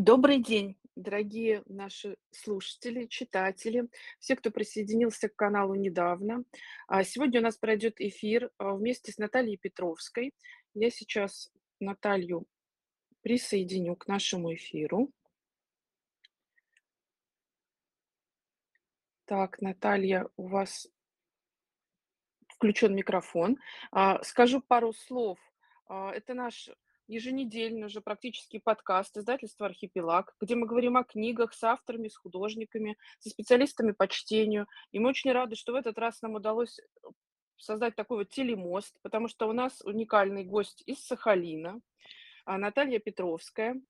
Добрый день, дорогие наши слушатели, читатели, все, кто присоединился к каналу недавно. А, Сегодня у нас пройдет эфир а, вместе с Натальей Петровской. Я сейчас Наталью присоединю к нашему эфиру. Так, Наталья, у вас включен микрофон. А, Скажу пару слов. Это наш еженедельный уже практически подкаст издательства «Архипелаг», где мы говорим о книгах с авторами, с художниками, со специалистами по чтению. И мы очень рады, что в этот раз нам удалось э, создать такой вот телемост, потому что у нас уникальный гость из Сахалина, а, Наталья Петровская.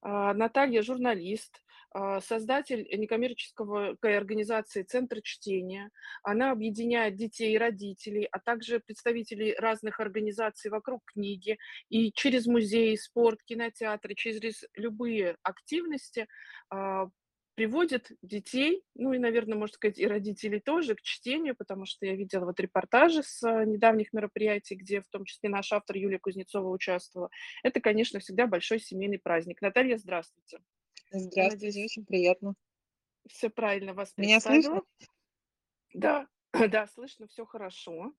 А, Наталья– журналист, а, создатель некоммерческого организации «Центр чтения». Она объединяет детей и родителей, а также представителей разных организаций вокруг книги. И через музеи, спорт, кинотеатры, через любые активности а, приводит детей, ну и, наверное, можно сказать, и родителей тоже к чтению, потому что я видела вот репортажи с а, недавних мероприятий, где в том числе наш автор Юлия Кузнецова участвовала. Это, конечно, всегда большой семейный праздник. Наталья, здравствуйте. Здравствуйте, надеюсь, очень приятно. все правильно вас Меня слышно? Да, да, слышно, все хорошо.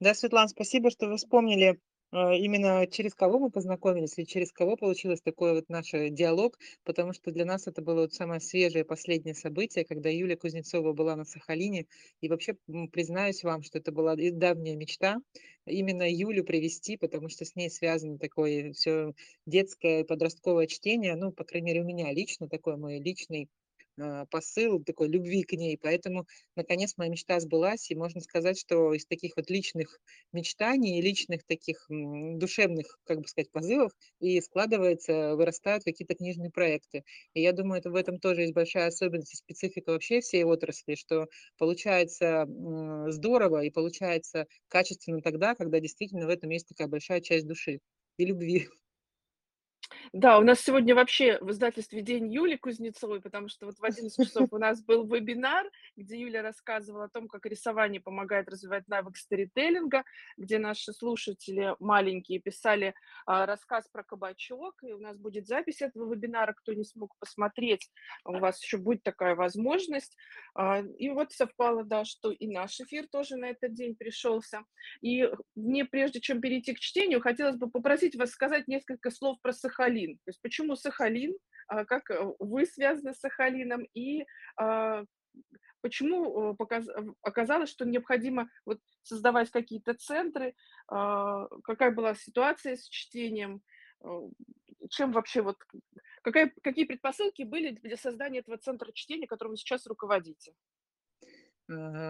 Да, Светлана, спасибо, что вы вспомнили, э, именно через кого мы познакомились и через кого получилось такой вот наш э, диалог, потому что для нас это было вот самое свежее последнее событие, когда Юлия Кузнецова была на Сахалине. И вообще, признаюсь вам, что это была и давняя мечта именно Юлю привести, потому что с ней связано такое все детское подростковое чтение, ну, по крайней мере, у меня лично такой мой личный а, посыл такой любви к ней. Поэтому, наконец, моя мечта сбылась, и можно сказать, что из таких вот личных мечтаний личных таких душевных, как бы сказать, позывов и складывается, вырастают какие-то книжные проекты. И я думаю, это в этом тоже есть большая особенность и специфика вообще всей отрасли, что получается здорово и получается качественно тогда, когда действительно в этом есть такая большая часть души и любви. Да, у нас сегодня вообще в издательстве День Юли Кузнецовой, потому что вот в 11 часов у нас был вебинар, где Юля рассказывала о том, как рисование помогает развивать навык сторителлинга, где наши слушатели маленькие писали а, рассказ про кабачок, и у нас будет запись этого вебинара, кто не смог посмотреть, у вас еще будет такая возможность. А, и вот совпало, да, что и наш эфир тоже на этот день пришелся. И мне, прежде чем перейти к чтению, хотелось бы попросить вас сказать несколько слов про Сахалин. То есть почему Сахалин, а, как э, вы связаны с Сахалином, и а, почему э, оказалось, что необходимо вот создавать какие-то центры, а, какая была ситуация с чтением, э, чем вообще вот, какая, какие предпосылки были для создания этого центра чтения, которым вы сейчас руководите?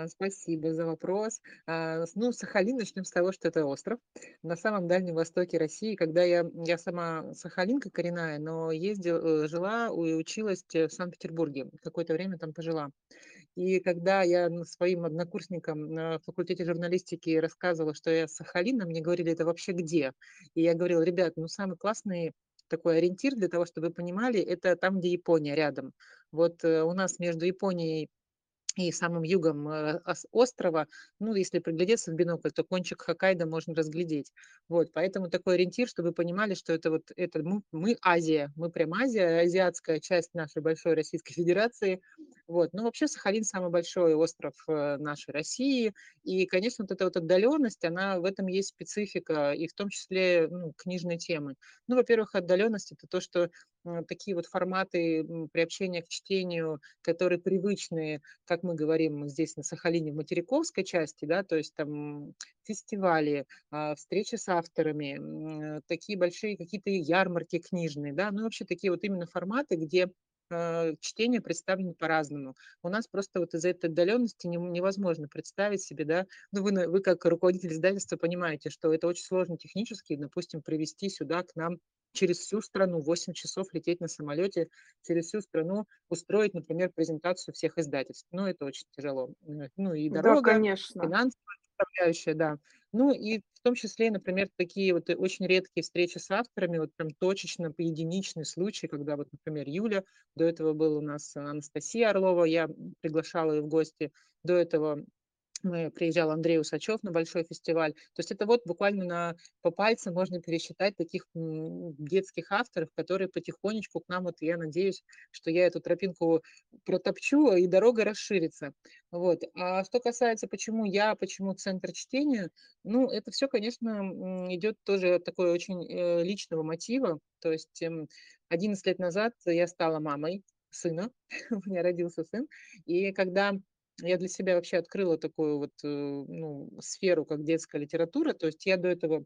Спасибо за вопрос. А, ну, Сахалин, начнем с того, что это остров на самом Дальнем Востоке России. Когда я, я сама сахалинка коренная, но ездила, жила и училась э, в Санкт-Петербурге, какое-то время там пожила. И когда я н- своим однокурсникам на факультете журналистики рассказывала, что я с Сахалина, мне говорили, это вообще где? И я говорила, ребят, ну самый классный такой ориентир для того, чтобы вы понимали, это там, где Япония рядом. Вот э, у нас между Японией и самым югом, э, ос острова, ну, если приглядеться в бинокль, то кончик Хоккайдо можно разглядеть. Вот, поэтому такой ориентир, чтобы вы понимали, что это вот это мы мы Азия, мы прям Азия, азиатская часть нашей большой Российской Федерации. Вот, ну, вообще Сахалин самый большой остров, э, нашей России. И, конечно, вот эта вот отдаленность, она в этом есть специфика, и в том числе, ну, книжной темы. Ну, во-первых, отдаленность- это то, что, м, такие вот форматы, приобщения к чтению, которые привычны как мы говорим здесь на Сахалине, в материковской части, да, то есть там фестивали, а, встречи с авторами, э, такие большие какие-то ярмарки книжные, да, ну, вообще такие вот именно форматы, где а, чтение представлено по-разному. У нас просто вот из-за этой отдаленности невозможно представить себе, да, ну, вы, вы как руководитель издательства понимаете, что это очень сложно технически, допустим, привести сюда к нам через всю страну, 8 часов лететь на самолете через всю страну, устроить, например, презентацию всех издательств. Ну, это очень тяжело. Ну, и Да, дорога, конечно. финансовая составляющая, да. Ну, и в том числе, например, такие вот очень редкие встречи с авторами, вот прям точечно, единичный случай, когда вот, например, Юля, до этого был у нас Анастасия Орлова, я приглашала ее в гости, до этого Мы приезжал Андрей Усачев на большой фестиваль. То есть это вот буквально на по пальцам можно пересчитать таких, детских авторов, которые потихонечку к нам, вот я надеюсь, что я эту тропинку протопчу, и дорога расширится. Вот. А что касается, почему я, почему центр чтения, ну, это все, конечно, идет тоже от такой очень, э, личного мотива. То есть, эм, 11 лет назад я стала мамой сына, у меня родился сын. И когда я для себя вообще открыла такую вот, э, ну, сферу, как детская литература. То есть я до этого,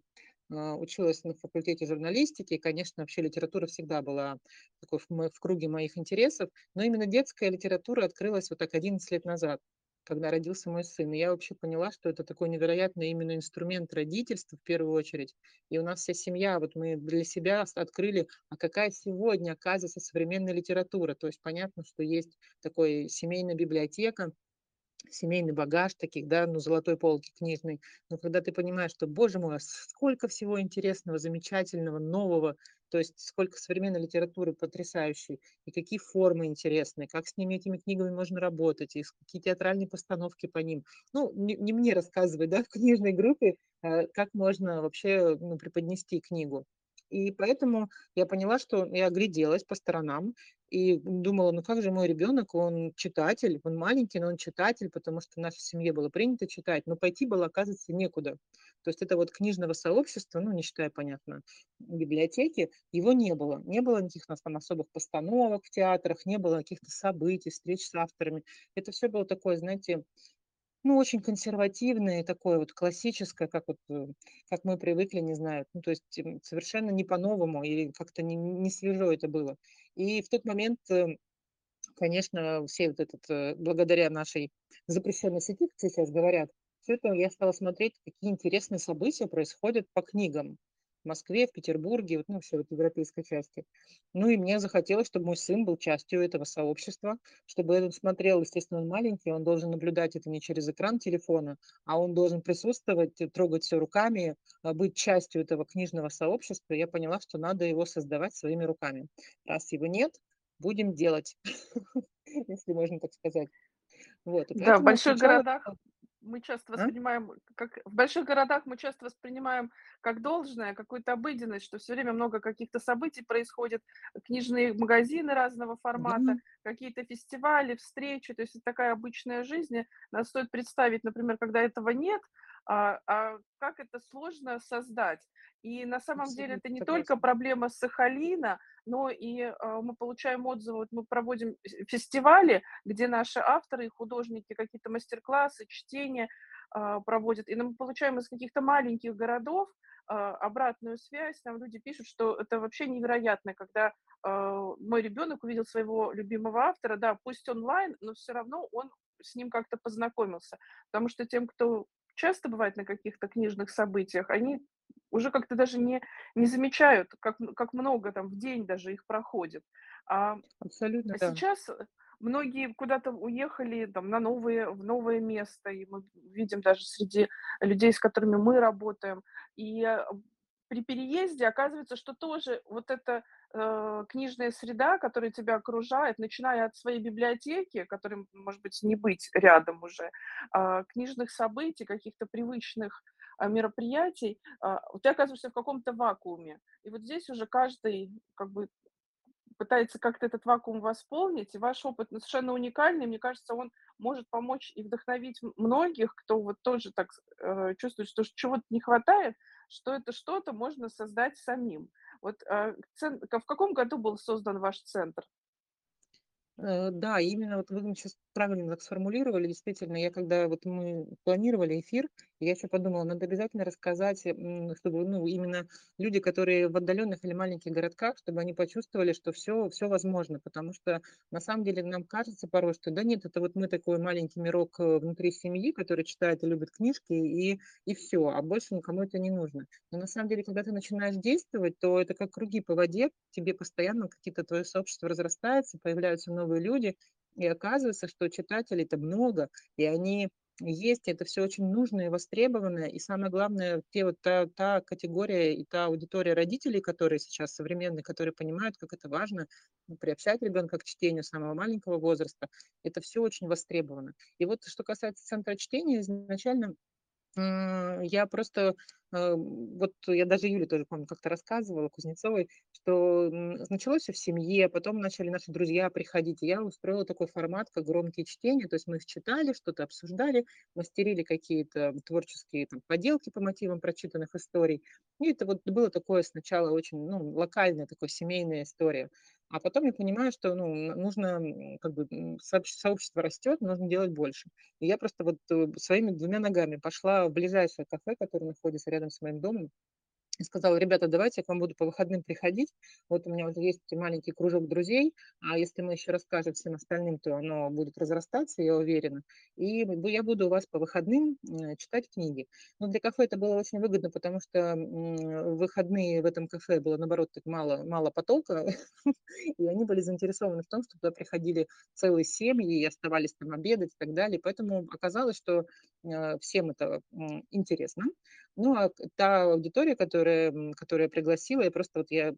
а, училась на факультете журналистики, и, конечно, вообще литература всегда была такой в в круге моих интересов. Но именно детская литература открылась вот так 11 лет назад, когда родился мой сын. И я вообще поняла, что это такой невероятный именно инструмент родительства в первую очередь. И у нас вся семья, вот мы для себя открыли, а какая сегодня, оказывается, современная литература. То есть понятно, что есть такой семейная библиотека, семейный багаж таких, да, ну, золотой полки книжной. Но когда ты понимаешь, что, боже мой, а сколько всего интересного, замечательного, нового, то есть сколько современной литературы потрясающей, и какие формы интересные, как с ними, этими книгами можно работать, и какие театральные постановки по ним. Ну, не, не мне рассказывать, да, в книжной группе, э, как можно вообще ну, преподнести книгу. И поэтому я поняла, что я огляделась по сторонам, и думала, ну как же мой ребенок, он читатель, он маленький, но он читатель, потому что в нашей семье было принято читать, но пойти было, оказывается, некуда. То есть это вот книжного сообщества, ну, не считая, понятно, библиотеки, его не было. Не было никаких нас там особых постановок в театрах, не было каких-то событий, встреч с авторами. Это все было такое, знаете, ну, очень консервативное, такое вот классическое, как вот, э, как мы привыкли, не знаю, ну, то есть, совершенно не по-новому или как-то не не свежо это было. И в тот момент, э, конечно, все вот этот, э, благодаря нашей запрещенной сети, как сейчас говорят, всё это я стала смотреть, какие интересные события происходят по книгам в Москве, в Петербурге, вот, ну, вообще вот европейской части. Ну, и мне захотелось, чтобы мой сын был частью этого сообщества, чтобы он смотрел, естественно, он маленький, он должен наблюдать это не через экран телефона, а он должен присутствовать, э, трогать все руками, а, быть частью этого книжного сообщества. Я поняла, что надо его создавать своими руками. Раз его нет, будем делать, если можно так сказать. Вот, Да, в больших городах мы часто А? воспринимаем, как в больших городах мы часто воспринимаем как должное, какую-то обыденность, что все время много каких-то событий происходит, книжные магазины разного формата, какие-то фестивали, встречи, то есть это такая обычная жизнь. Надо стоит представить, например, когда этого нет, а, а как это сложно создать. И на самом деле это абсолютно не только согласна. проблема Сахалина, но и а, мы получаем отзывы, вот мы проводим фе- фестивали, где наши авторы и художники какие-то мастер-классы, чтения а, проводят. И мы получаем из каких-то маленьких городов а, обратную связь. Нам люди пишут, что это вообще невероятно, когда а, мой ребенок увидел своего любимого автора, да, пусть онлайн, но все равно он с ним как-то познакомился. Потому что тем, кто часто бывает на каких-то книжных событиях, они уже как-то даже не, не замечают, как, как много там в день даже их проходит. А Абсолютно, а да. сейчас, э, многие куда-то уехали там на новые в новое место, и мы видим даже среди людей, с которыми мы работаем. И, э, при переезде оказывается, что тоже вот эта, э, книжная среда, которая тебя окружает, начиная от своей библиотеки, которой, может быть, не быть рядом уже, а, книжных событий, каких-то привычных, а, мероприятий, а, ты оказываешься в каком-то вакууме. И вот здесь уже каждый как бы пытается как-то этот вакуум восполнить, и ваш опыт, совершенно уникальный. Мне кажется, он может помочь и вдохновить многих, кто вот тоже так э, чувствует, что чего-то не хватает, что это что-то можно создать самим. Вот, ка в каком году был создан ваш центр? Э, да, именно вот вы сейчас правильно так сформулировали. Действительно, я когда вот мы планировали эфир, я еще подумала, надо обязательно рассказать, чтобы, ну, именно люди, которые в отдаленных или маленьких городках, чтобы они почувствовали, что все, все возможно. Потому что на самом деле нам кажется порой, что да нет, это вот мы такой маленький мирок э, внутри семьи, который читает и любит книжки, и, и все, а больше никому это не нужно. Но на самом деле, когда ты начинаешь действовать, то это как круги по воде, тебе постоянно какие-то твое сообщество разрастается, появляются новые люди, и оказывается, что читателей-то много, и они есть, это все очень нужно и востребовано. И самое главное, те вот та та категория и та аудитория родителей, которые сейчас современные, которые понимают, как это важно, ну, приобщать ребенка к чтению с самого маленького возраста. Это все очень востребовано. И вот что касается центра чтения, изначально я просто, вот я даже Юле тоже, помню, как-то рассказывала, Кузнецовой, что, началось всё в семье, потом начали наши друзья приходить. И я устроила такой формат, как громкие чтения. То есть мы их читали, что-то обсуждали, мастерили какие-то творческие там поделки по мотивам прочитанных историй. И это вот было такое сначала очень, ну, локальная такое семейная история. А потом я понимаю, что, ну, нужно, как бы, сообщество растет, нужно делать больше. И я просто вот, э, своими двумя ногами пошла в ближайшее кафе, которое находится рядом с моим домом, и сказала: "Ребята, давайте я к вам буду по выходным приходить. Вот у меня уже есть маленький кружок друзей, а если мы еще расскажем всем остальным, то оно будет разрастаться, я уверена. И я буду у вас по выходным, м, читать книги". Но для кафе это было очень выгодно, потому что, в выходные в этом кафе было, наоборот, так мало мало потока, и они были заинтересованы в том, чтобы туда приходили целые семьи и оставались там обедать и так далее. Поэтому оказалось, что, э, всем это, интересно. Ну, а та аудитория, которая, м, которую я пригласила, я просто вот я,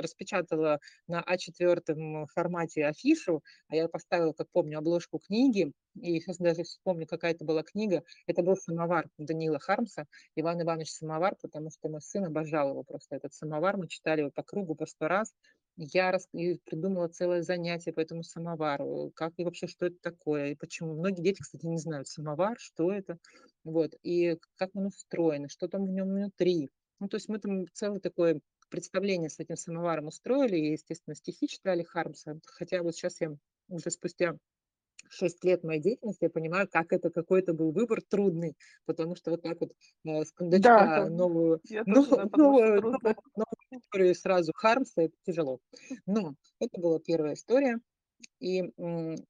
распечатала на А4 формате афишу, а я поставила, как помню, обложку книги. И сейчас даже вспомню, какая это была книга. Это был "Самовар" Даниила Хармса, "Иван Иванович Самовар", потому что мой сын обожал его просто, этот самовар. Мы читали его по кругу по 100 раз. Я рас придумала целое занятие по этому самовару, как и вообще, что это такое и почему. Многие дети, кстати, не знают самовар, что это. Вот, и как он устроен, что там в нем внутри. Ну, то есть мы там целое такое представление с этим самоваром устроили и, естественно, стихи читали Хармса. Хотя вот сейчас я уже спустя 6 лет моей деятельности я понимаю, как это, какой это был выбор трудный, потому что вот так вот, э, с Да, кондачка да, новую что новую новую новую историю сразу Хармса- это тяжело. Но это была первая история. И,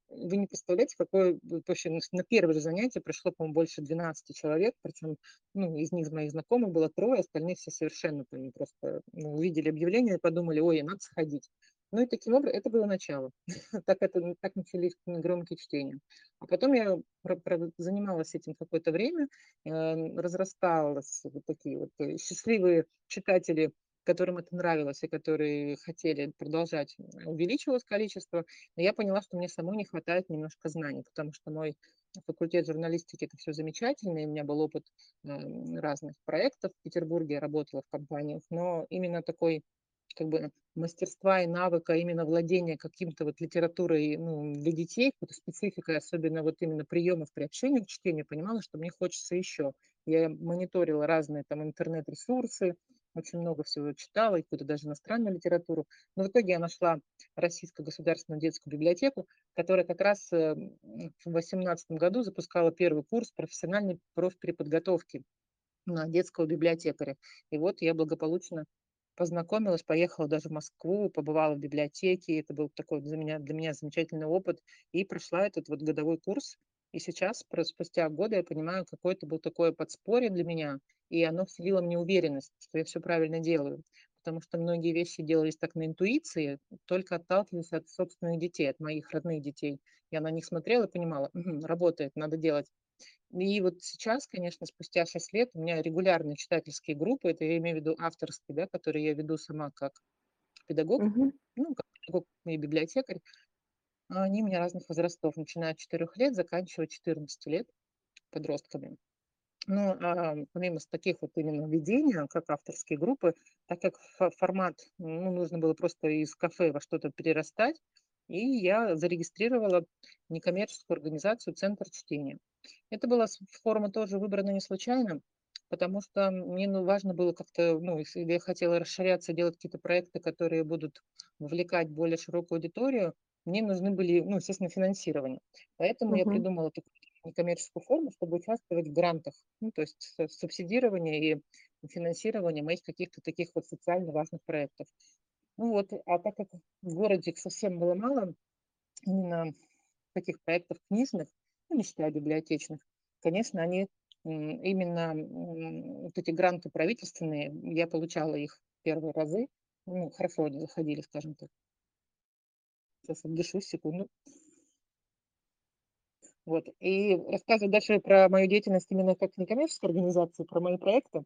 вы не представляете, какое вообще на первое же занятие пришло, по-моему, больше 12 человек, причем, ну, из них, моих знакомых было 3, остальные все совершенно просто, ну, увидели объявление и подумали: "Ой, надо сходить". Ну и таким обра это было начало. Так это так начались громкие чтения. А потом я про про занималась этим какое-то время, э, разрасталось вот такие вот, э, счастливые читатели, которым это нравилось и которые хотели продолжать, м, увеличивалось количество. Но я поняла, что мне самой не хватает немножко знаний, потому что мой факультет журналистики- это всё замечательно, и у меня был опыт, разных проектов в Петербурге, я работала в компаниях, но именно такой, как бы, мастерства и навыка именно владения каким-то вот литературой, ну, для детей, какой-то спецификой, особенно вот именно приемов при общении к чтению, понимала, что мне хочется еще. Я мониторила разные там интернет-ресурсы, очень много всего читала, и какую-то даже иностранную литературу. Но в итоге я нашла Российскую государственную детскую библиотеку, которая как раз, э, в 18 году запускала 1 курс профессиональной профпереподготовки на детского библиотекаря. И вот я благополучно познакомилась, поехала даже в Москву, побывала в библиотеке. Это был такой для меня для меня замечательный опыт. И прошла этот вот годовой курс. И сейчас, спустя годы, я понимаю, какое это было такое подспорье для меня, и оно вселило мне уверенность, что я всё правильно делаю. Потому что многие вещи делались так на интуиции, только отталкиваясь от собственных детей, от моих родных детей. Я на них смотрела и понимала: мгм, работает, надо делать. И вот сейчас, конечно, спустя 6 лет у меня регулярные читательские группы. Это я имею в виду авторские, да, которые я веду сама как педагог, Мгм. ну, как педагог и библиотекарь. Они у меня разных возрастов, начиная от 4 лет, заканчивая 14 лет подростками. Ну, а, помимо таких вот именно ведения, как авторские группы, так как фо формат, ну, нужно было просто из кафе во что-то перерастать, и я зарегистрировала некоммерческую организацию "Центр чтения". Это была форма тоже выбрана не случайно, потому что мне, ну, важно было как-то, ну, если я хотела расширяться, делать какие-то проекты, которые будут вовлекать более широкую аудиторию, мне нужны были, ну, естественно, финансирование. Поэтому я Мгм. придумала такую некоммерческую форму, чтобы участвовать в грантах. Ну, то есть субсидирование и финансирование моих каких-то таких вот социально важных проектов. Ну вот, а так как в городе их совсем было мало, именно таких проектов книжных, ну, не считая библиотечных, конечно, они, именно, вот эти гранты правительственные, я получала их первые разы. Ну, хорошо они заходили, скажем так. Щас отдышусь секунду. Вот. И рассказывать дальше про мою деятельность именно как некоммерческой организации, про мои проекты.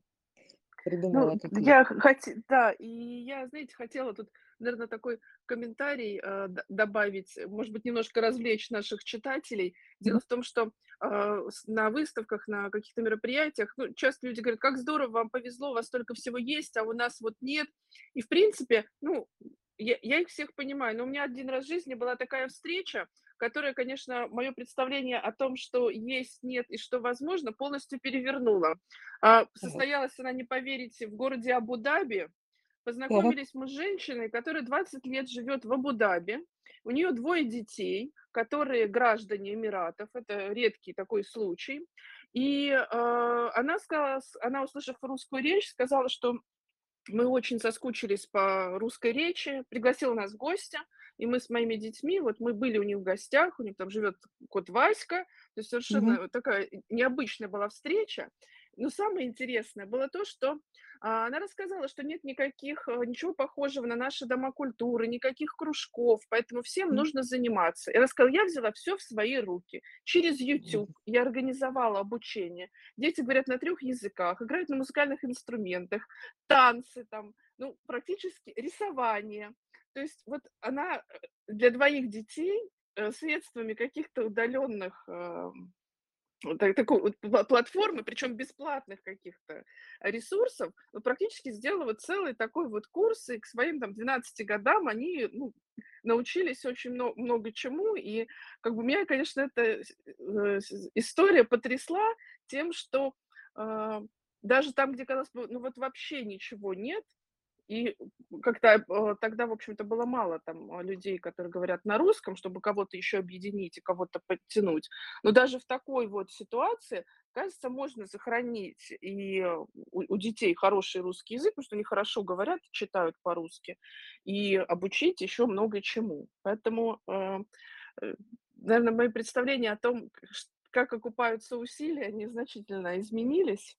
Ну, Придумала какие. я хоте да, и я, знаете, хотела тут, наверно, такой комментарий, э, добавить, может быть, немножко развлечь наших читателей. Дело в том, что, а, с на выставках, на каких-то мероприятиях, ну, часто люди говорят: "Как здорово, вам повезло, у вас столько всего есть, а у нас вот нет". И, в принципе, ну, я я их всех понимаю, но у меня один раз в жизни была такая встреча, которая, конечно, моё представление о том, что есть, нет и что возможно, полностью перевернула. А, состоялась она, не поверите, в городе Абу-Даби. Познакомились мы с женщиной, которая 20 лет живет в Абу-Даби. У нее двое детей, которые граждане Эмиратов. Это редкий такой случай. И, а, она сказала она, услышав русскую речь, сказала, что мы очень соскучились по русской речи, пригласила нас в гости, и мы с моими детьми, вот мы были у них в гостях, у них там живет кот Васька. То есть совершенно такая необычная была встреча. Но самое интересное было то, что, а, она рассказала, что нет никаких, э, ничего похожего на наши дома культуры, никаких кружков, поэтому всем нужно заниматься. И она сказала: "Я взяла всё в свои руки. Через YouTube я организовала обучение. Дети говорят на 3 языках, играют на музыкальных инструментах, танцы там, ну, практически рисование". То есть вот она, э, для двоих детей, э, средствами каких-то удалённых, ам, та такой платформы, причём бесплатных каких-то ресурсов, ну, практически сделала вот целый такой вот курс. И к своим там 12 годам они, ну, научились очень мно много чему. И как бы меня, конечно, эта э, история потрясла тем, что, а, даже там, где, казалось бы, ну, вот вообще ничего нет, и как-то, э, тогда, в общем-то, было мало там, а, людей, которые говорят на русском, чтобы кого-то ещё объединить и кого-то подтянуть. Но даже в такой вот ситуации, кажется, можно сохранить и у у детей хороший русский язык, потому что они хорошо говорят, читают по-русски, и обучить ещё много чему. Поэтому, э, э, наверно, мои представления о том, как окупаются усилия, они значительно изменились.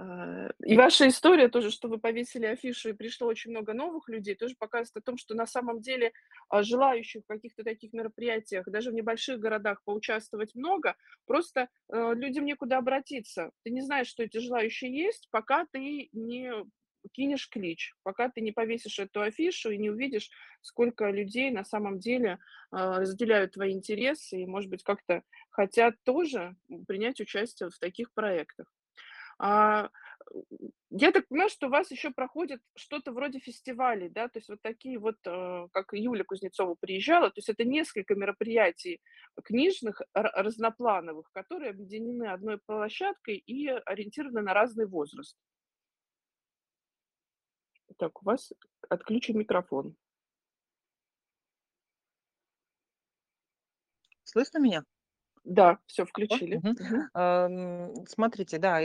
А, и ваша история тоже, что вы повесили афишу и пришло очень много новых людей, тоже показывает о том, что на самом деле, а, желающих в каких-то таких мероприятиях, даже в небольших городах, поучаствовать много. Просто, э, людям некуда обратиться. Ты не знаешь, что эти желающие есть, пока ты не кинешь клич, пока ты не повесишь эту афишу и не увидишь, сколько людей на самом деле, а, разделяют твои интересы и, может быть, как-то хотят тоже, принять участие в таких проектах. А, я так понимаю, что у вас ещё проходит что-то вроде фестивалей, да? То есть вот такие вот, э, как Юля Кузнецова приезжала, то есть это несколько мероприятий книжных ра разноплановых, которые объединены одной площадкой и ориентированы на разный возраст. Так, у вас отключен микрофон. Слышно меня? Да, всё, О, включили. Мгм. Ам, смотрите, да,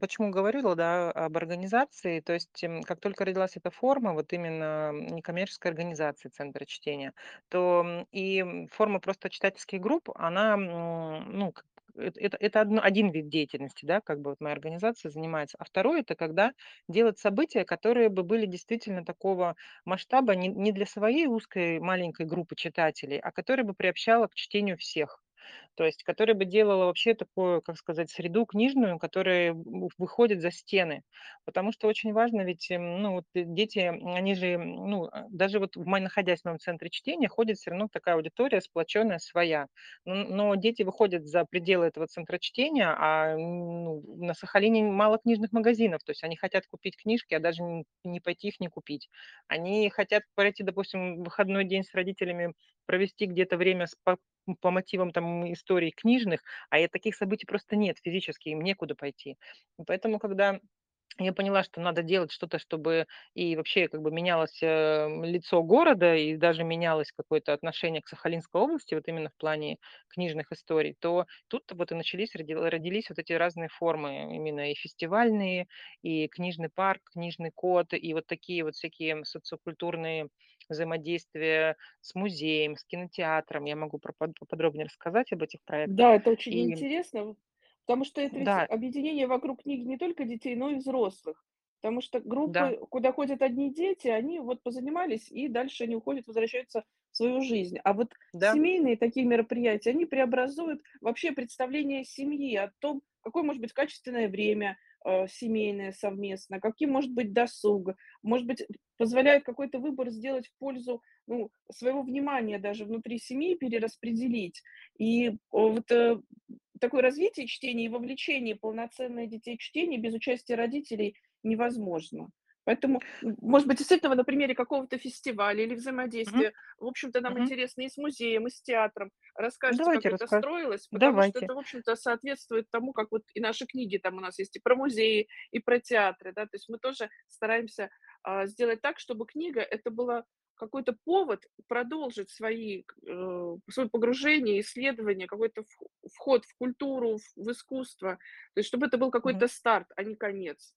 почему говорила, да, об организации. То есть, м, как только родилась эта форма, вот именно некоммерческой организации "Центра чтения", то, и форма просто читательских групп, она, ну, это это одно один вид деятельности, да, как бы вот моя организация занимается. А второй- это когда делать события, которые бы были действительно такого масштаба, не не для своей узкой маленькой группы читателей, а которая бы приобщала к чтению всех. То есть которая бы делала вообще такую, как сказать, среду книжную, которая выходит за стены. Потому что очень важно, ведь, м, ну, вот дети, они же, ну, а, даже вот в находясь в моем центре чтения, ходит всё равно такая аудитория сплоченная, своя. Н но дети выходят за пределы этого центра чтения, а, ну, на Сахалине мало книжных магазинов. То есть они хотят купить книжки, а даже не пойти их не купить. Они хотят пройти, допустим, выходной день с родителями, провести где-то время с по по мотивам там историй книжных, а, и таких событий просто нет физически, им некуда пойти. Поэтому, когда я поняла, что надо делать что-то, чтобы и вообще как бы менялось, э, лицо города, и даже менялось какое-то отношение к Сахалинской области, вот именно в плане книжных историй, то тут-то вот и начались, роди родились вот эти разные формы, именно и фестивальные, и книжный парк, книжный кот, и вот такие вот всякие социокультурные взаимодействия с музеем, с кинотеатром. Я могу про под поподробнее рассказать об этих проектах. Да, это очень И интересно, потому что это ведь Да. объединение вокруг книги не только детей, но и взрослых. Потому что Да. группы, куда ходят одни дети, они вот позанимались, и дальше они уходят, возвращаются свою жизнь. А вот Да. семейные такие мероприятия, они преобразуют вообще представление семьи о том, какое может быть качественное время, э, семейное совместно, каким может быть досуг, может быть, позволяет какой-то выбор сделать в пользу, ну, своего внимания даже внутри семьи перераспределить. И вот, э, такое развитие чтения и вовлечение полноценное детей к чтению без участия родителей невозможно. Поэтому, может быть, действительно, на примере какого-то фестиваля или взаимодействия, в общем-то, нам Мгм. интересно и с музеем, и с театром. Расскажете, как Давайте это строилось, потому что давайте. это, в общем-то, соответствует тому, как вот и наши книги там у нас есть и про музеи, и про театры, да. То есть мы тоже стараемся, а, сделать так, чтобы книга- это была какой-то повод продолжить свои э, свое погружение, исследование, какой-то вх вход в культуру, в в искусство. То есть чтобы это был какой-то старт, а не конец.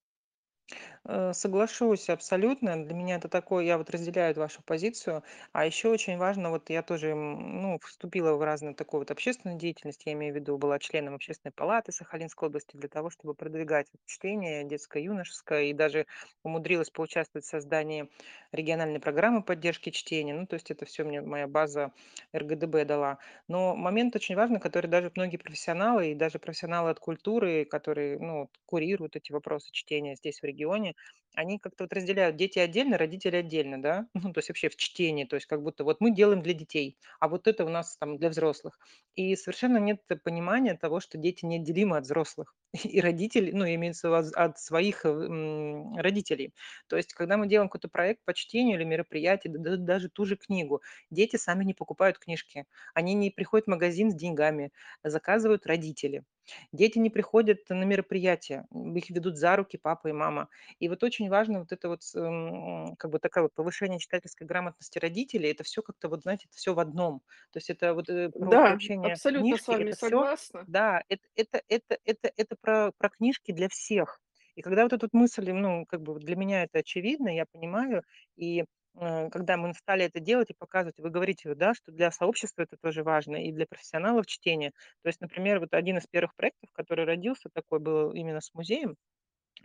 Э, соглашусь абсолютно. Для меня это такое, я вот разделяю вашу позицию. А еще очень важно, вот я тоже, ну, вступила в разную такую вот общественную деятельность, я имею в виду, была членом Общественной палаты Сахалинской области для того, чтобы продвигать чтение детское, юношеское, и даже умудрилась поучаствовать в создании региональной программы поддержки чтения. Ну, то есть это все мне моя база РГДБ дала. Но момент очень важный, который даже многие профессионалы и даже профессионалы от культуры, которые, ну, курируют эти вопросы чтения здесь, в регионе, они как-то вот разделяют дети отдельно, родители отдельно, да, ну, то есть вообще в чтении, то есть как будто вот мы делаем для детей, а вот это у нас там для взрослых. И совершенно нет понимания того, что дети неотделимы от взрослых. И родители, ну, имеется от своих родителей. То есть, когда мы делаем какой-то проект по чтению или мероприятие, да- да- даже ту же книгу, дети сами не покупают книжки, они не приходят в магазин с деньгами, заказывают родители. Дети не приходят на мероприятия, их ведут за руки папа и мама. И вот очень важно вот это вот, м, как бы такая вот повышение читательской грамотности родителей. Это все как-то вот, знаете, это все в одном. То есть это вот, э, про Да, приобщение абсолютно с книжки, вами это все, согласна. да, это это это это это про про книжки для всех. И когда вот эта вот мысль, ну, как бы для меня это очевидно, я понимаю, и, э, когда мы стали это делать и показывать, вы говорите, да, что для сообщества это тоже важно, и для профессионалов чтения. То есть, например, вот один из первых проектов, который родился, такой был именно с музеем,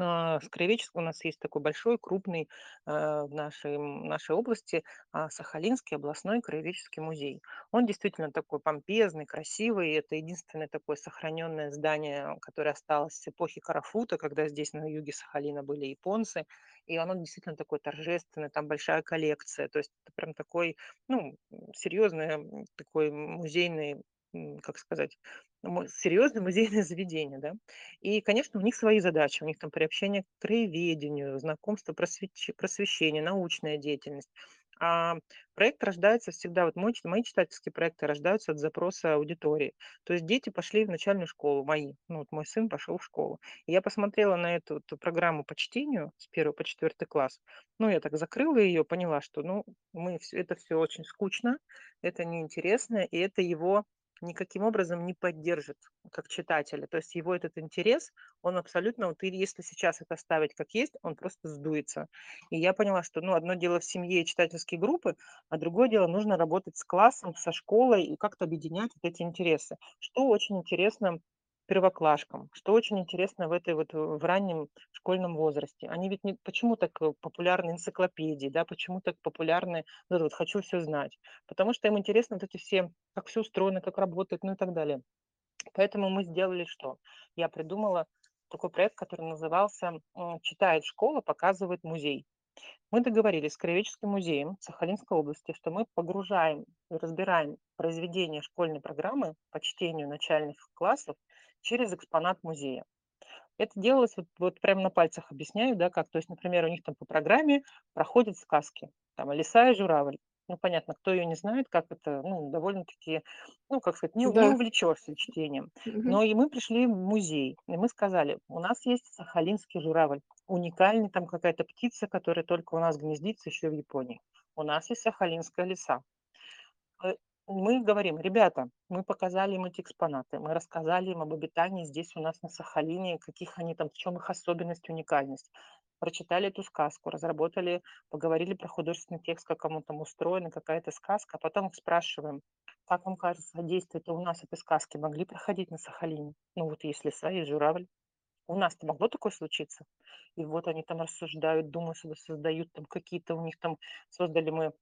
с краеведческого у нас есть такой большой, крупный, а, в нашей, нашей области, а, Сахалинский областной краеведческий музей. Он действительно такой помпезный, красивый. Это единственное такое сохраненное здание, которое осталось с эпохи Карафута, когда здесь на юге Сахалина были японцы. И оно действительно такое торжественное, там большая коллекция. То есть это прям такой, ну, серьезный такой музейный, как сказать, серьезное музейное заведение, да. И, конечно, у них свои задачи. У них там приобщение к краеведению, знакомство, просвещ- просвещение, научная деятельность. А проект рождается всегда, вот мой, мои читательские проекты рождаются от запроса аудитории. То есть дети пошли в начальную школу, мои, ну вот мой сын пошел в школу. И я посмотрела на эту, вот программу по чтению с первого по четвертый класс. Ну, я так закрыла ее, поняла, что, ну, мы все, это все очень скучно, это неинтересно, и это его никаким образом не поддержит как читателя. То есть его этот интерес, он абсолютно, вот если сейчас это оставить как есть, он просто сдуется. И я поняла, что, ну, одно дело в семье и читательские группы, а другое дело нужно работать с классом, со школой и как-то объединять вот эти интересы. Что очень интересно первоклашкам, что очень интересно в этой вот э, в раннем школьном возрасте. Они ведь не, почему так э, популярны энциклопедии, да, почему так популярны, это вот хочу все знать, потому что им интересно вот эти все, как все устроено, как работает, ну и так далее. Поэтому мы сделали что? Я придумала такой проект, который назывался «Читает школа, показывает музей». Мы договорились с Краеведческим музеем Сахалинской области, что мы погружаем и разбираем произведения школьной программы по чтению начальных классов через экспонат музея. Это делалось вот, вот прямо на пальцах объясняю, да, как. То есть, например, у них там по программе проходят сказки, там «Лиса и журавль». Ну, понятно, кто ее не знает, как это, ну, довольно-таки, ну, как сказать, не, не Да. увлечешься чтением. Но и мы пришли в музей, и мы сказали, у нас есть сахалинский журавль, уникальный, там какая-то птица, которая только у нас гнездится еще в Японии. У нас есть сахалинская лиса. Мы говорим: "Ребята, мы показали им эти экспонаты, мы рассказали им об обитании здесь у нас на Сахалине, каких они там, в чем их особенность, уникальность. Прочитали эту сказку, разработали, поговорили про художественный текст, как оно там устроено, какая-то сказка, а потом их спрашиваем: "Как вам кажется, а действия-то у нас этой сказки могли проходить на Сахалине? Ну, вот есть лиса, есть журавль. У нас-то могло такое случиться?" И вот они там рассуждают, думают, создают там какие-то у них там создали мы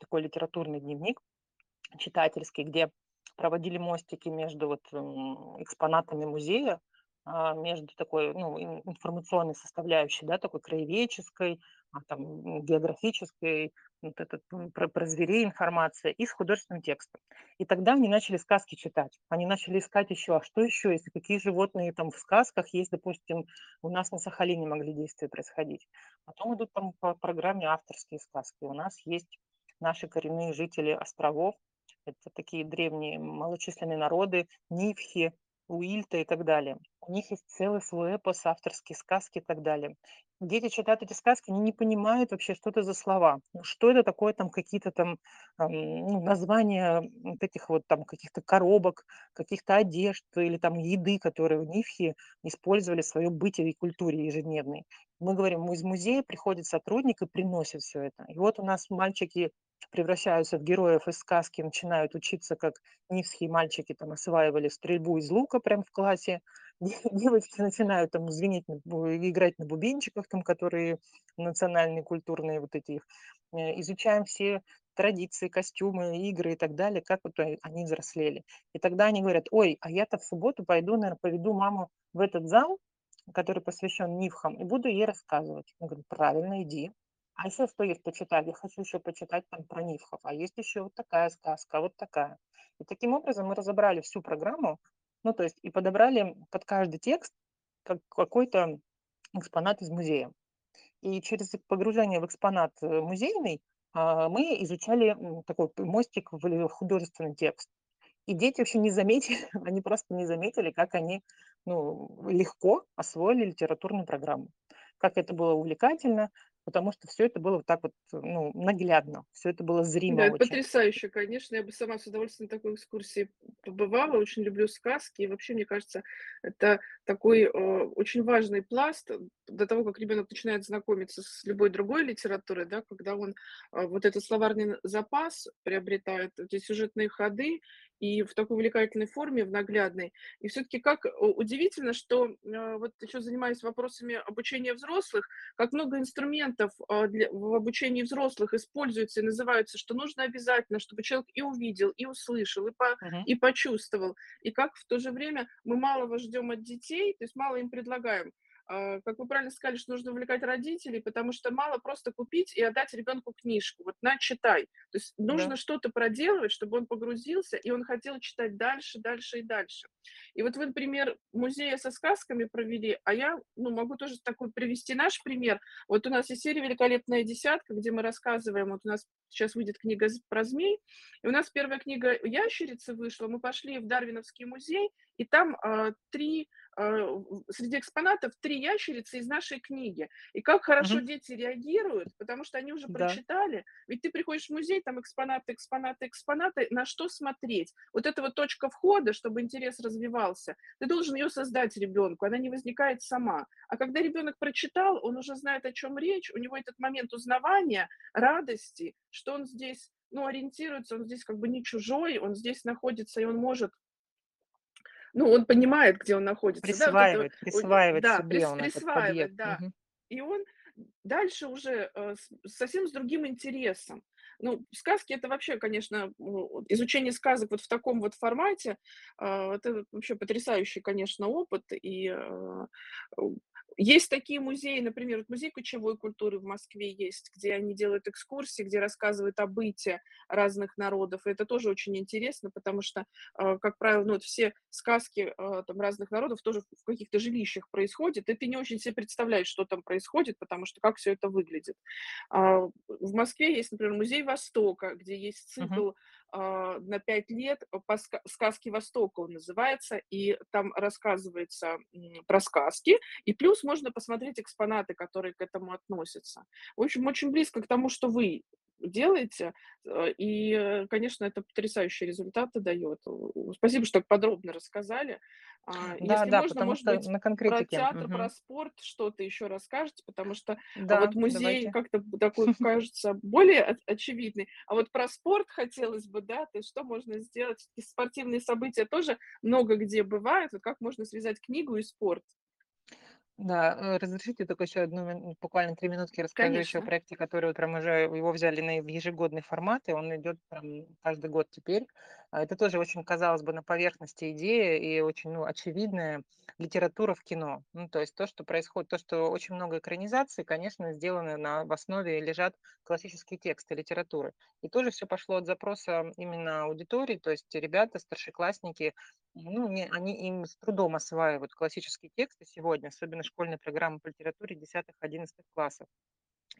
такой литературный дневник. Читательский, где проводили мостики между вот экспонатами музея, а, между такой ну, информационной составляющей, да, такой краеведческой, а, там, географической, вот этот, про, про зверей информация, и с художественным текстом. И тогда они начали сказки читать. Они начали искать еще, а что еще, если какие животные там в сказках есть, допустим, у нас на Сахалине могли действия происходить. Потом идут там по программе авторские сказки. У нас есть наши коренные жители островов, это такие древние малочисленные народы, нивхи, Уильта и так далее. У них есть целый свой эпос, авторские сказки и так далее. Дети читают эти сказки, они не понимают вообще, что это за слова. Что это такое, там какие-то там ну, названия вот этих вот там каких-то коробок, каких-то одежд или там еды, которые в Нифхе использовали в своем бытии и культуре ежедневной. Мы говорим, из музея приходит сотрудник и приносит все это. И вот у нас мальчики превращаются в героев из сказки, начинают учиться, как нивские мальчики там осваивали стрельбу из лука прямо в классе, девочки начинают там звенеть, играть на бубенчиках, там, которые национальные, культурные вот эти их. Э, изучаем все традиции, костюмы, игры и так далее, как вот они взрослели. И тогда они говорят, ой, а я-то в субботу пойду, наверное, поведу маму в этот зал, который посвящен Нивхам, и буду ей рассказывать. Я говорю, правильно, иди. А еще что есть почитать? Я хочу еще почитать там про Нивхов. А есть еще вот такая сказка, вот такая. И таким образом мы разобрали всю программу, ну, то есть и подобрали под каждый текст как какой-то экспонат из музея. И через погружение в экспонат э, музейный а, мы изучали такой мостик в художественный текст. И дети вообще не заметили, они просто не заметили, как они ну, легко освоили литературную программу. Как это было увлекательно, потому что все это было вот так вот, ну, наглядно, все это было зримо Да, это очень. потрясающе, конечно. Я бы сама с удовольствием на такой экскурсии побывала. Очень люблю сказки. И вообще, мне кажется, это такой э, очень важный пласт до того, как ребенок начинает знакомиться с любой другой литературой, да, когда он э, вот этот словарный запас приобретает, эти сюжетные ходы, и в такой увлекательной форме, в наглядной. И все-таки как удивительно, что э, вот еще занимаясь вопросами обучения взрослых, как много инструментов э, для, в обучении взрослых используется и называются, что нужно обязательно, чтобы человек и увидел, и услышал, и, по, uh-huh. и почувствовал. И как в то же время мы малого ждем от детей, то есть мало им предлагаем. А, как вы правильно сказали, что нужно увлекать родителей, потому что мало просто купить и отдать ребенку книжку. Вот на, читай. То есть нужно да. что-то проделывать, чтобы он погрузился, и он хотел читать дальше, дальше и дальше. И вот вы, например, музея со сказками провели, а я ну, могу тоже такой привести наш пример. Вот у нас есть серия «Великолепная десятка», где мы рассказываем, вот у нас сейчас выйдет книга про змей, и у нас первая книга «Ящерицы» вышла, мы пошли в Дарвиновский музей, и там э, три среди экспонатов три ящерицы из нашей книги. И как хорошо угу. дети реагируют, потому что они уже да. прочитали. Ведь ты приходишь в музей, там экспонаты, экспонаты, экспонаты, на что смотреть? Вот это вот точка входа, чтобы интерес развивался, ты должен ее создать ребенку, она не возникает сама. А когда ребенок прочитал, он уже знает, о чем речь, у него этот момент узнавания, радости, что он здесь ну, ориентируется, он здесь как бы не чужой, он здесь находится, и он может ну, он понимает, где он находится. Присваивает, да, вот присваивает да, себе прис, он присваивает, да. Угу. И он дальше уже э, совсем с другим интересом. Ну, сказки это вообще, конечно, изучение сказок вот в таком вот формате, э, это вообще потрясающий, конечно, опыт. И э, есть такие музеи, например, вот музей кочевой культуры в Москве есть, где они делают экскурсии, где рассказывают о быте разных народов. И это тоже очень интересно, потому что, э, как правило, ну, вот все сказки э, там, разных народов тоже в каких-то жилищах происходят, и ты не очень себе представляешь, что там происходит, потому что как все это выглядит. А, в Москве есть, например, музей Востока, где есть цикл на пять лет по сказки Востока он называется, и там рассказывается про сказки, и плюс можно посмотреть экспонаты, которые к этому относятся. В общем, очень близко к тому, что вы делаете, э, и, конечно, это потрясающие результаты дает. Спасибо, что подробно рассказали. А, да, Если да, можно, потому может что быть, на про конкретике. театр, Угу. про спорт что-то еще расскажете, потому что а, Да, вот музей как-то такой кажется более очевидный, а вот про спорт хотелось бы, да, то есть что можно сделать, спортивные события тоже много где бывают, вот как можно связать книгу и спорт? Да, э, разрешите только еще одну мин буквально 3 минутки расскажу еще о Конечно. проекте, который вот прям уже его взяли на ежегодный формат, и он идет прям каждый год теперь. А, это тоже очень, казалось бы, на поверхности идея и очень, ну, очевидная литература в кино. Ну, то есть то, что происходит, то, что очень много экранизаций, конечно, сделаны на в основе лежат классические тексты литературы. И тоже все пошло от запроса именно аудитории, то есть ребята, старшеклассники, ну, не они им с трудом осваивают классические тексты сегодня, особенно школьные программы по литературе десятых-одиннадцатых классов.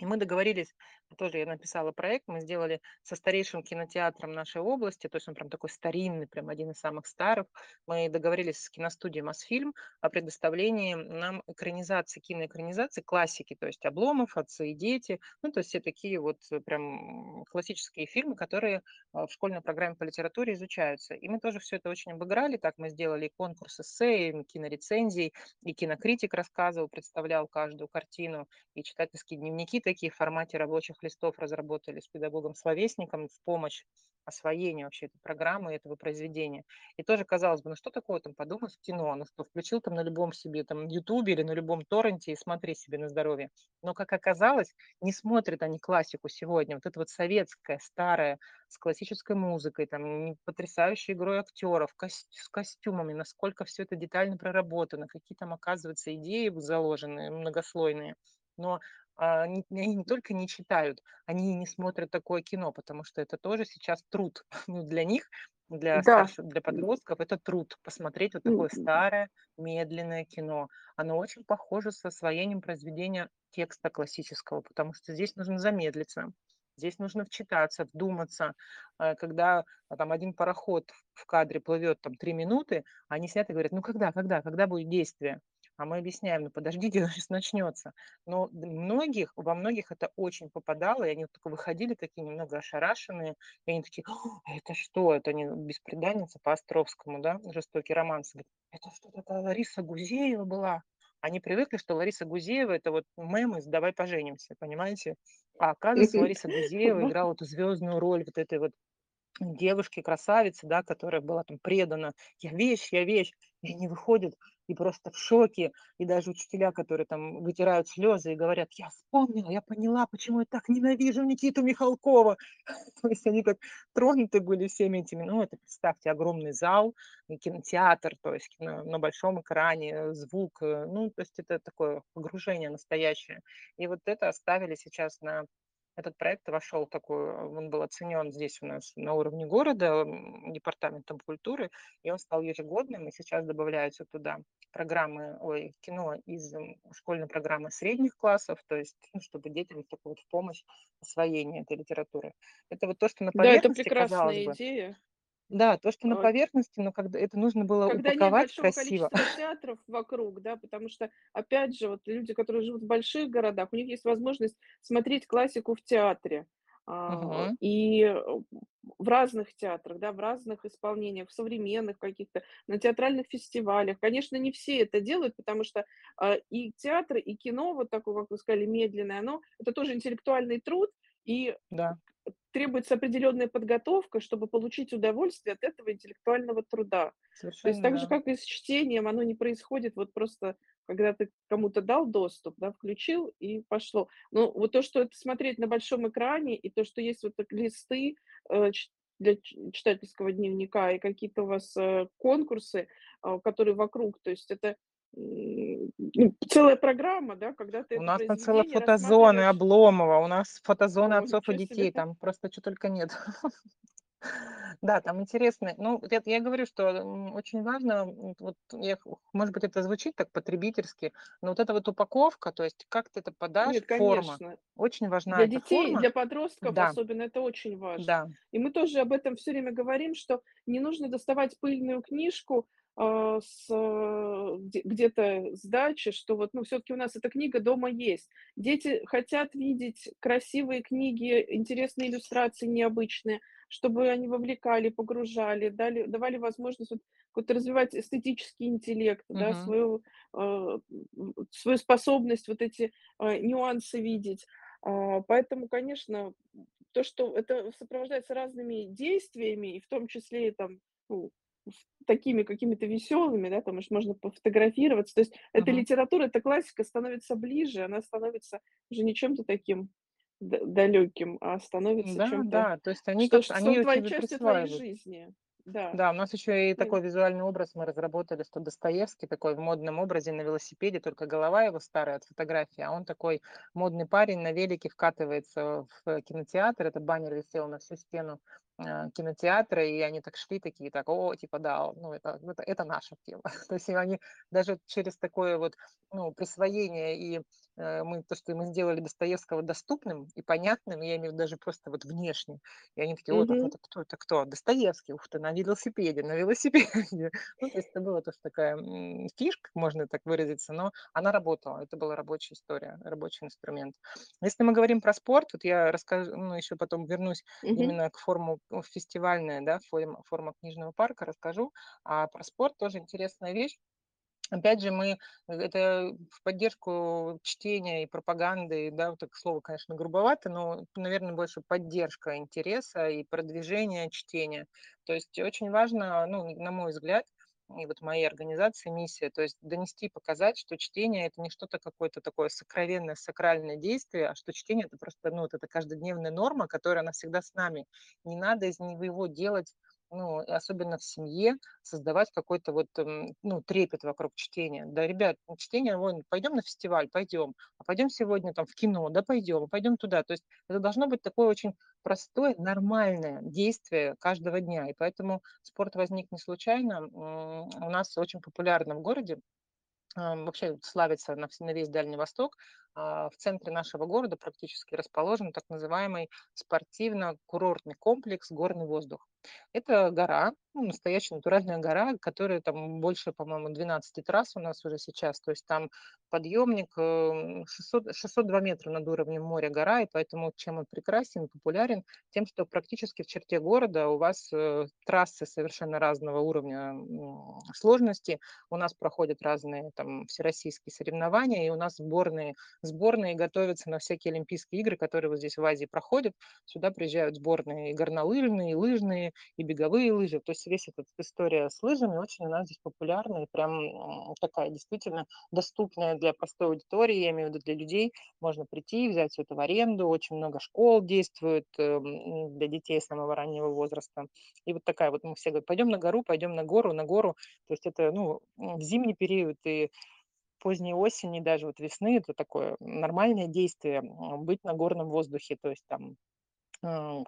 И мы договорились, тоже я написала проект, мы сделали со старейшим кинотеатром нашей области, то есть он прям такой старинный, прям один из самых старых. Мы договорились с киностудией «Мосфильм» о предоставлении нам экранизации, киноэкранизации классики, то есть «Обломов», «Отцы и дети», ну, то есть все такие вот э, прям классические фильмы, которые а, в школьной программе по литературе изучаются. И мы тоже все это очень обыграли, так мы сделали и конкурс эссе, и кинорецензий, и кинокритик рассказывал, представлял каждую картину, и читательские дневники такие в формате рабочих листов разработали с педагогом-словесником в помощь освоению вообще этой программы, этого произведения. И тоже казалось бы, ну что такое там, подумаешь, кино, ну что, включил там на любом себе там ютубе или на любом торренте и смотри себе на здоровье. Но, как оказалось, не смотрят они классику сегодня. Вот это вот советская, старая, с классической музыкой, там, потрясающей игрой актеров, с костюмами, насколько все это детально проработано, какие там, оказывается, идеи заложены, многослойные. Но а, не- они не только не читают, они не смотрят такое кино, потому что это тоже сейчас труд. Ну, для них, для Да. старших, для подростков, это труд посмотреть вот такое старое, медленное кино. Оно очень похоже с освоением произведения текста классического, потому что здесь нужно замедлиться, здесь нужно вчитаться, вдуматься. Э, Когда а, там один пароход в кадре плывет там три минуты, они сидят и говорят, ну когда, когда, когда будет действие? А мы объясняем, ну подождите, сейчас начнется. Но многих во многих это очень попадало, и они вот только выходили такие немного ошарашенные, и они такие: "А "Это что?" Это они "Бесприданница" по Островскому, да, "Жестокий романс". Говорят: "Это что, такая Лариса Гузеева была?" Они привыкли, что Лариса Гузеева- это вот мем из "Давай поженимся", понимаете? А оказывается, Лариса Гузеева играла эту звездную роль вот этой вот девушки-красавицы, да, которая была там предана: "Я вещь, я вещь". И они выходят и просто в шоке. И даже учителя, которые там вытирают слезы и говорят: "Я вспомнила, я поняла, почему я так ненавижу Никиту Михалкова". То есть они как тронуты были всеми этими. Ну, это представьте огромный зал, кинотеатр, то есть на на большом экране, э, звук, э, ну, то есть это такое погружение настоящее. И вот это оставили сейчас на этот проект вошел такой, он был оценен здесь у нас на уровне города, департаментом культуры, и он стал ежегодным, и сейчас добавляются туда программы, ой, кино из школьной программы средних классов, то есть, ну, чтобы детям вот в помощь освоения этой литературы. Это вот то, что на Да, это поверхности, прекрасная бы. Да, то, что на поверхности, но когда это нужно было когда нет упаковать большого красиво. количества театров вокруг, да, потому что, опять же, вот люди, которые живут в больших городах, у них есть возможность смотреть классику в театре. Мгм. и э, в разных театрах, да, в разных исполнениях, в современных каких-то, на театральных фестивалях. Конечно, не все это делают, потому что а, и театр, и кино, вот такое, как вы сказали, медленное, оно, это тоже интеллектуальный труд, и Да, требуется определенная подготовка, чтобы получить удовольствие от этого интеллектуального труда. То есть совершенно так же, да. как и с чтением, оно не происходит вот просто, когда ты кому-то дал доступ, да, включил и пошло. Но вот то, что это смотреть на большом экране, и то, что есть вот листы э, для читательского дневника и какие-то у вас э, конкурсы, а, которые вокруг, то есть это ну, целая программа, да, когда ты У нас там произведение фотозоны рассматриваешь, Обломова, у нас фотозоны о, отцов и ничего себе, детей, там просто чё только нет. Да, там интересно. Ну, это я говорю, что, очень важно, вот я может быть, это звучит так потребительски, но вот эта вот упаковка, то есть как ты это подашь, Нет, форма. конечно. Очень важна Для детей, форма. для подростков Да, особенно это очень важно. да, И мы тоже об этом все время говорим, что не нужно доставать пыльную книжку, с, э, где где-то с дачи, что вот, ну, все таки у нас эта книга дома есть. Дети хотят видеть красивые книги, интересные иллюстрации необычные, чтобы они вовлекали, погружали, дали давали возможность вот какой-то развивать эстетический интеллект, да, мгм. свою, э, свою способность вот эти, э, нюансы видеть. А, поэтому, конечно, то, что это сопровождается разными действиями, и в том числе и там, ну, такими какими-то веселыми, да, там уж можно пофотографироваться. То есть эта Мгм. литература, эта классика становится ближе, она становится уже не чем-то таким далеким, а становится Да, чем-то, да, то есть они что как-то что они твоей частью твоей жизни. Да. Да, у нас еще и такой визуальный образ мы разработали, что Достоевский такой в модном образе на велосипеде, только голова его старая от фотографии, а он такой модный парень на велике вкатывается в кинотеатр. Это баннер висел на всю стену, а, кинотеатра, и они так шли, такие так: "О, типа, да, ну, это это это наша тема". То есть они даже через такое вот, ну, присвоение и, мы то, что мы сделали Достоевского доступным и понятным, я имею в виду даже просто вот внешне. И они такие: "О, так Мгм. это кто это кто? Достоевский, ух ты, на велосипеде, на велосипеде". Ну, то есть это была тоже такая, фишка, можно так выразиться, но она работала. Это была рабочая история, рабочий инструмент. Если мы говорим про спорт, вот я расскажу, ну, еще потом вернусь именно к форму фестивальная, да, форма форма книжного парка, расскажу. А про спорт тоже интересная вещь. Опять же, мы это в поддержку чтения и пропаганды, да, вот так слово, конечно, грубовато, но, наверно, больше поддержка интереса и продвижение чтения. То есть очень важно, ну, на мой взгляд, и вот моей организации миссия, то есть донести, показать, что чтение- это не что-то какое-то такое сокровенное, сакральное действие, а что чтение- это просто, ну, вот это каждодневная норма, которая, она всегда с нами. Не надо из него делать, ну, особенно в семье, создавать какой-то вот, м, ну, трепет вокруг чтения. Да, ребят, ну, чтение, вон, пойдем на фестиваль? Пойдем. А пойдем сегодня там в кино? Да, пойдем. Пойдем туда. То есть это должно быть такое очень простое, нормальное действие каждого дня. И поэтому спорт возник не случайно. У нас очень популярно в городе, вообще славится на на весь Дальний Восток, в центре нашего города практически расположен так называемый спортивно-курортный комплекс "Горный воздух". Это гора, ну, настоящая натуральная гора, которая там больше, по-моему, 12 трасс у нас уже сейчас. То есть там подъемник, эм, 600 602 метра над уровнем моря гора, и поэтому чем он прекрасен, популярен? Тем, что практически в черте города у вас, э, трассы совершенно разного уровня, сложности. У нас проходят разные там всероссийские соревнования, и у нас сборные сборные готовятся на всякие олимпийские игры, которые вот здесь в Азии проходят. Сюда приезжают сборные и горнолыжные, и лыжные, и беговые лыжи. То есть весь этот история с лыжами очень у нас здесь популярна и прям, такая действительно доступная для простой аудитории, я имею в виду для людей. Можно прийти, взять всё это в аренду. Очень много школ действует, эм, для детей самого раннего возраста. И вот такая вот, мы все говорим: "Пойдем на гору, пойдем на гору, на гору". То есть это, ну, в зимний период и поздней осени, даже вот весны- это такое нормальное действие, быть на горном воздухе, то есть там,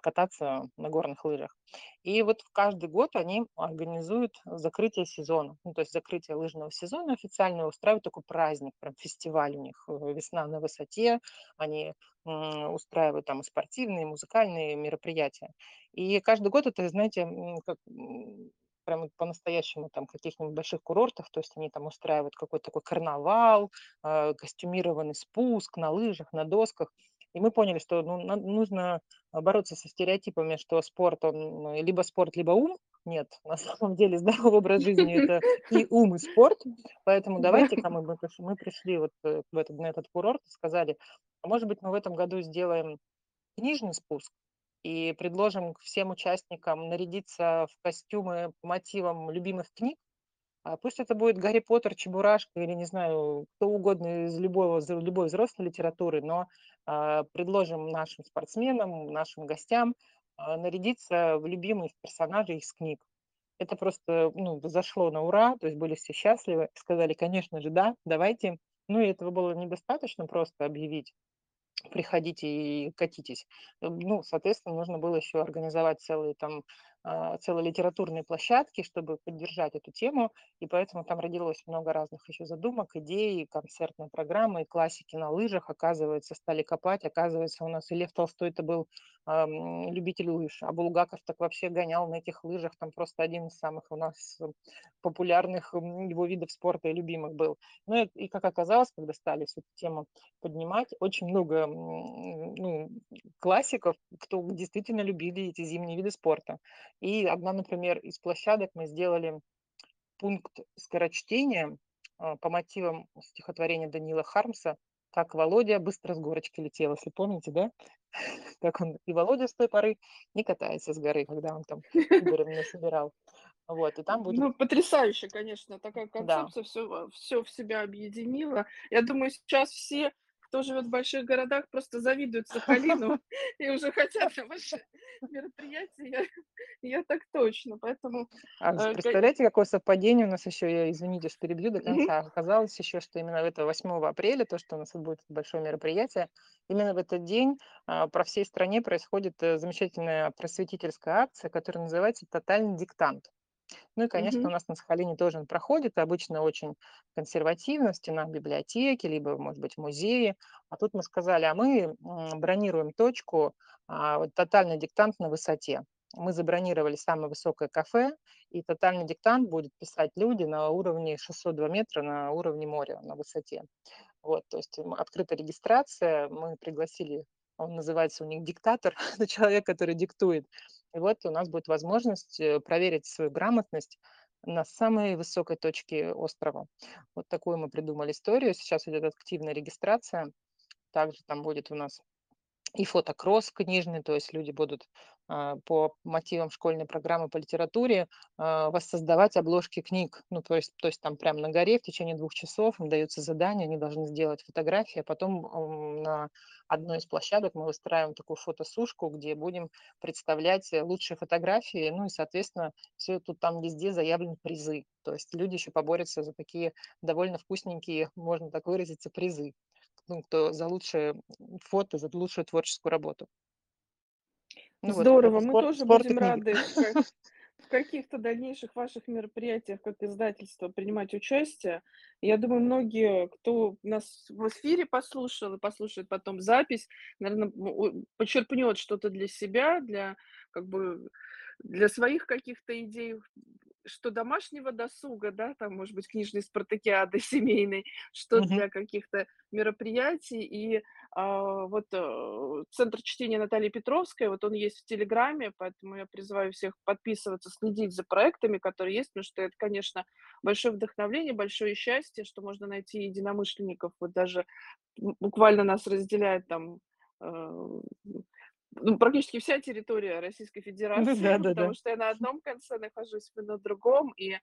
кататься на горных лыжах. И вот каждый год они организуют закрытие сезона. Ну, то есть закрытие лыжного сезона официально, устраивают такой праздник, прям фестиваль у них, э, "Весна на высоте". Они, устраивают там спортивные, музыкальные мероприятия. И каждый год это, знаете, как, прям по-настоящему там каких-нибудь больших курортах, то есть они там устраивают какой-то такой карнавал, а, костюмированный спуск на лыжах, на досках. И мы поняли, что, ну, нужно, а, бороться со стереотипами, что спорт, он либо спорт, либо ум. Нет, на самом деле здоровый образ жизни- это и ум, и спорт. Поэтому Да. давайте-ка мы мы пришли вот, э, в этот на этот курорт и сказали: "А может быть, мы в этом году сделаем книжный спуск и предложим всем участникам нарядиться в костюмы по мотивам любимых книг? А пусть это будет Гарри Поттер, Чебурашка или, не знаю, кто угодно из любого любой взрослой литературы, но, а, предложим нашим спортсменам, нашим гостям, а, нарядиться в любимых персонажей из книг". Это просто, ну, зашло на ура, то есть были все счастливы, сказали: "Конечно же, да, давайте". Ну, и этого было недостаточно просто объявить: "Приходите и катитесь". М, ну, соответственно, нужно было еще организовать целые там, а, целые литературные площадки, чтобы поддержать эту тему. И поэтому там родилось много разных еще задумок, идей, концертной программы, и классики на лыжах. Оказывается, стали копать, оказывается, у нас и Лев Толстой-то был, ам, любитель лыж, а Булгаков так вообще гонял на этих лыжах. Там просто один из самых у нас популярных, его видов спорта и любимых был. Ну и и как оказалось, когда стали всю эту тему поднимать, очень много, ну, классиков, кто действительно любили эти зимние виды спорта. И одна, например, из площадок, мы сделали пункт скорочтения, а, по мотивам стихотворения Даниила Хармса "Как Володя быстро с горочки летел", если помните, да? Как он и Володя с той поры не катается с горы, когда он там кубарем насобирал. Вот, и там будет Ну, потрясающе, конечно, такая да. концепция всё всё в себя объединила. Я думаю, сейчас все, кто живет в больших городах, просто завидуют Сахалину и уже хотят ваши мероприятия. Я так точно. Поэтому, А э, представляете, какое совпадение у нас еще, я, извините, что перебью до конца. Оказалось еще, что именно этого 8 апреля, то, что у нас будет большое мероприятие, именно в этот день, а, по всей стране происходит, э, замечательная просветительская акция, которая называется "Тотальный диктант". Ну и, конечно, Мгм. у нас на Сахалине тоже он проходит, обычно очень консервативно, в стенах библиотеки, либо, может быть, в музее. А тут мы сказали: "А мы, м, бронируем точку, а, вот тотальный диктант на высоте". Мы забронировали самое высокое кафе, и тотальный диктант будут писать люди на уровне 602 метра, на уровне моря, на высоте. Вот, то есть, м, открыта регистрация, мы пригласили, он называется у них диктатор, это человек, который диктует. И вот у нас будет возможность, э, проверить свою грамотность на самой высокой точке острова. Вот такую мы придумали историю. Сейчас идет активная регистрация. Также там будет у нас и фотокросс книжный, то есть люди будут, а, по мотивам школьной программы по литературе, а, воссоздавать обложки книг. Ну, то есть то есть там прям на горе в течение 2 часов им дается задание, они должны сделать фотографии, а потом, на одной из площадок мы выстраиваем такую фотосушку, где будем представлять, э, лучшие фотографии. Ну и, соответственно, всё тут там везде заявлены призы. То есть люди еще поборются за такие довольно вкусненькие, можно так выразиться, призы. Ну, кто за лучшее, фото, за лучшую творческую работу. Ну вот, Здорово, мы спорт тоже спорт будем рады в ка в каких-то дальнейших ваших мероприятиях как издательство принимать участие. Я думаю, многие, кто нас в эфире послушал и послушает потом запись, наверно, м, о почерпнет что-то для себя, для как бы для своих каких-то идей, что домашнего досуга, да, там, может быть, книжной спартакиады семейной, что Мгм. для каких-то мероприятий. И, а, вот, э, центр чтения Натальи Петровской, вот он есть в "Телеграме", поэтому я призываю всех подписываться, следить за проектами, которые есть, потому что это, конечно, большое вдохновление, большое счастье, что можно найти единомышленников. Вот даже буквально нас разделяет там, э, ну, практически вся территория Российской Ну Федерации, да, потому да-да. что я на одном конце нахожусь, вы на другом. И,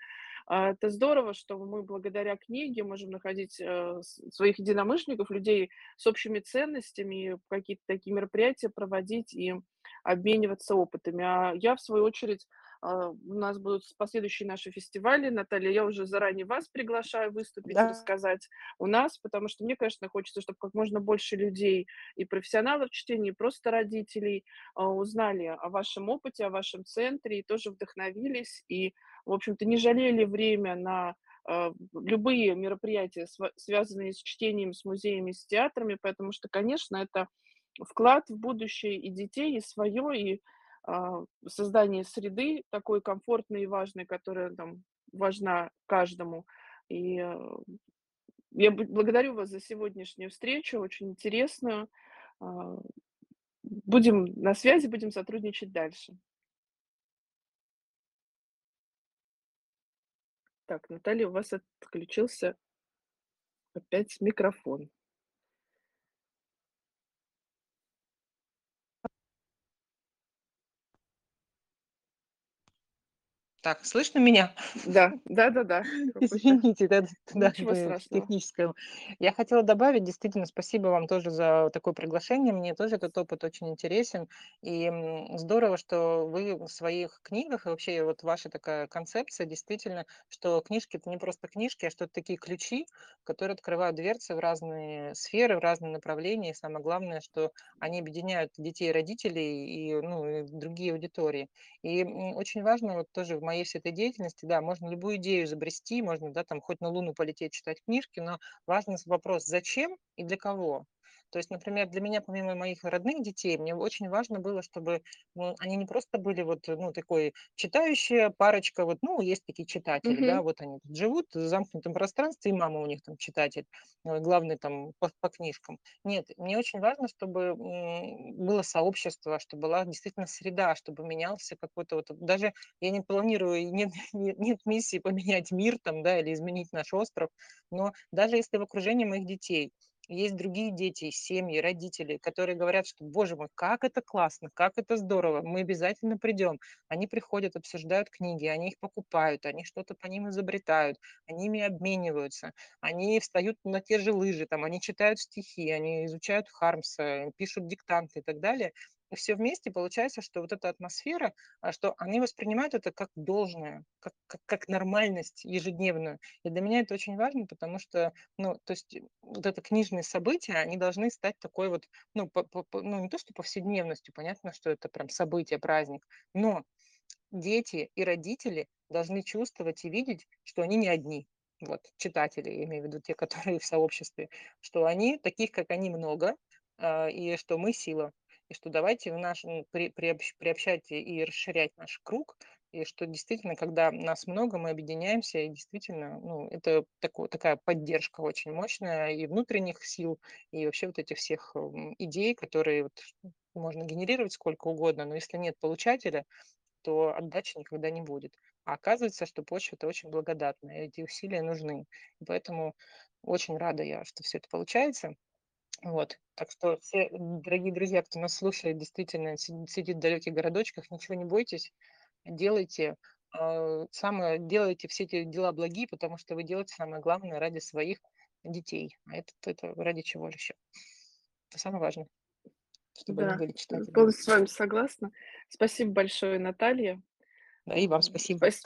а, это здорово, что мы благодаря книге можем находить, э, своих единомышленников, людей с общими ценностями, какие-то такие мероприятия проводить и обмениваться опытами. А я, в свою очередь, у нас будут последующие наши фестивали. Наталья, я уже заранее вас приглашаю выступить, Да. рассказать у нас, потому что мне, конечно, хочется, чтоб как можно больше людей, и профессионалов чтения, и просто родителей, а, узнали о вашем опыте, о вашем центре и тоже вдохновились, и, в общем-то, не жалели время на, а, любые мероприятия, связанные с чтением, с музеями, с театрами. Потому что, конечно, это вклад в будущее и детей, и свое, и, а, создание среды такой комфортной и важной, которая там важна каждому. И, э, я благодарю вас за сегодняшнюю встречу, очень интересную. А, будем на связи, будем сотрудничать дальше. Так, Наталья, у вас отключился опять микрофон. Так, слышно меня? Да, Извините, да, да, Ничего п страшного. техническое. Я хотела добавить, действительно, спасибо вам тоже за такое приглашение. Мне тоже этот опыт очень интересен. И, здорово, что вы в своих книгах, и вообще вот ваша такая концепция, действительно, что книжки- это не просто книжки, а что это такие ключи, которые открывают дверцы в разные сферы, в разные направления. И самое главное, что они объединяют детей родителей, и, ну, и другие аудитории. И, очень важно вот тоже в моей всей этой деятельности, да, можно любую идею изобрести, можно, да, там хоть на Луну полететь читать книжки, но важный вопрос: зачем и для кого? То есть, например, для меня, помимо моих родных детей, мне очень важно было, чтобы, ну, они не просто были вот, ну, такой читающая парочка, вот, ну, есть такие читатели, Мгм. да, вот они тут живут в замкнутом пространстве, и мама у них там читатель, э, главный там по по книжкам. Нет, мне очень важно, чтобы, было сообщество, чтобы была действительно среда, чтобы менялся какой-то вот даже я не планирую, нет нет нет миссии поменять мир там, да, или изменить наш остров, но даже если в окружении моих детей Есть другие дети, семьи, родители, которые говорят, что, боже мой, как это классно, как это здорово, мы обязательно придем. Они приходят, обсуждают книги, они их покупают, они что-то по ним изобретают, они ими обмениваются, они встают на те же лыжи, там, они читают стихи, они изучают Хармса, пишут диктанты и так далее. И все вместе получается, что вот эта атмосфера, а, что они воспринимают это как должное, как, как, как нормальность ежедневную. И для меня это очень важно, потому что, ну, то есть вот это книжные события, они должны стать такой вот, ну, по- по- ну, не то что повседневностью, понятно, что это прям событие, праздник, но дети и родители должны чувствовать и видеть, что они не одни. Вот, читатели, я имею в виду те, которые в сообществе, что они, таких как они, много, а, и что мы сила. И что давайте в наш, м, при, приобщ- приобщать и расширять наш круг, и что действительно, когда нас много, мы объединяемся, и действительно, ну, это такое, такая поддержка очень мощная и внутренних сил, и вообще вот этих всех идей, которые вот можно генерировать сколько угодно, но если нет получателя, то отдачи никогда не будет. А оказывается, что почва-то очень благодатная, эти усилия нужны. Поэтому очень рада я, что все это получается. Вот. Так что все, дорогие друзья, кто нас слушает, действительно си- сидит в далеких городочках, ничего не бойтесь, делайте. а, Самое, делайте все эти дела благие, потому что вы делаете самое главное ради своих детей. А это, это ради чего еще? Это самое важное, чтобы они Да, были э, читателями. полностью с вами согласна. Спасибо большое, Наталья. Да, и вам Ам, спасибо. спас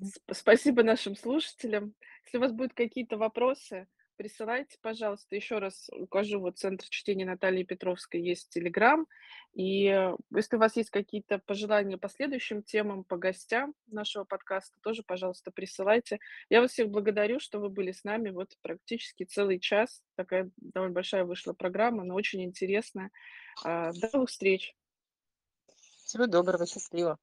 сп спасибо нашим слушателям. Если у вас будут какие-то вопросы, присылайте, пожалуйста. Еще раз укажу, вот Центр чтения Натальи Петровской есть "Телеграм". И, э, если у вас есть какие-то пожелания по следующим темам, по гостям нашего подкаста, тоже, пожалуйста, присылайте. Я вас всех благодарю, что вы были с нами вот практически целый час. Такая довольно большая вышла программа, но очень интересная. А, до новых встреч! Всего доброго, счастливо.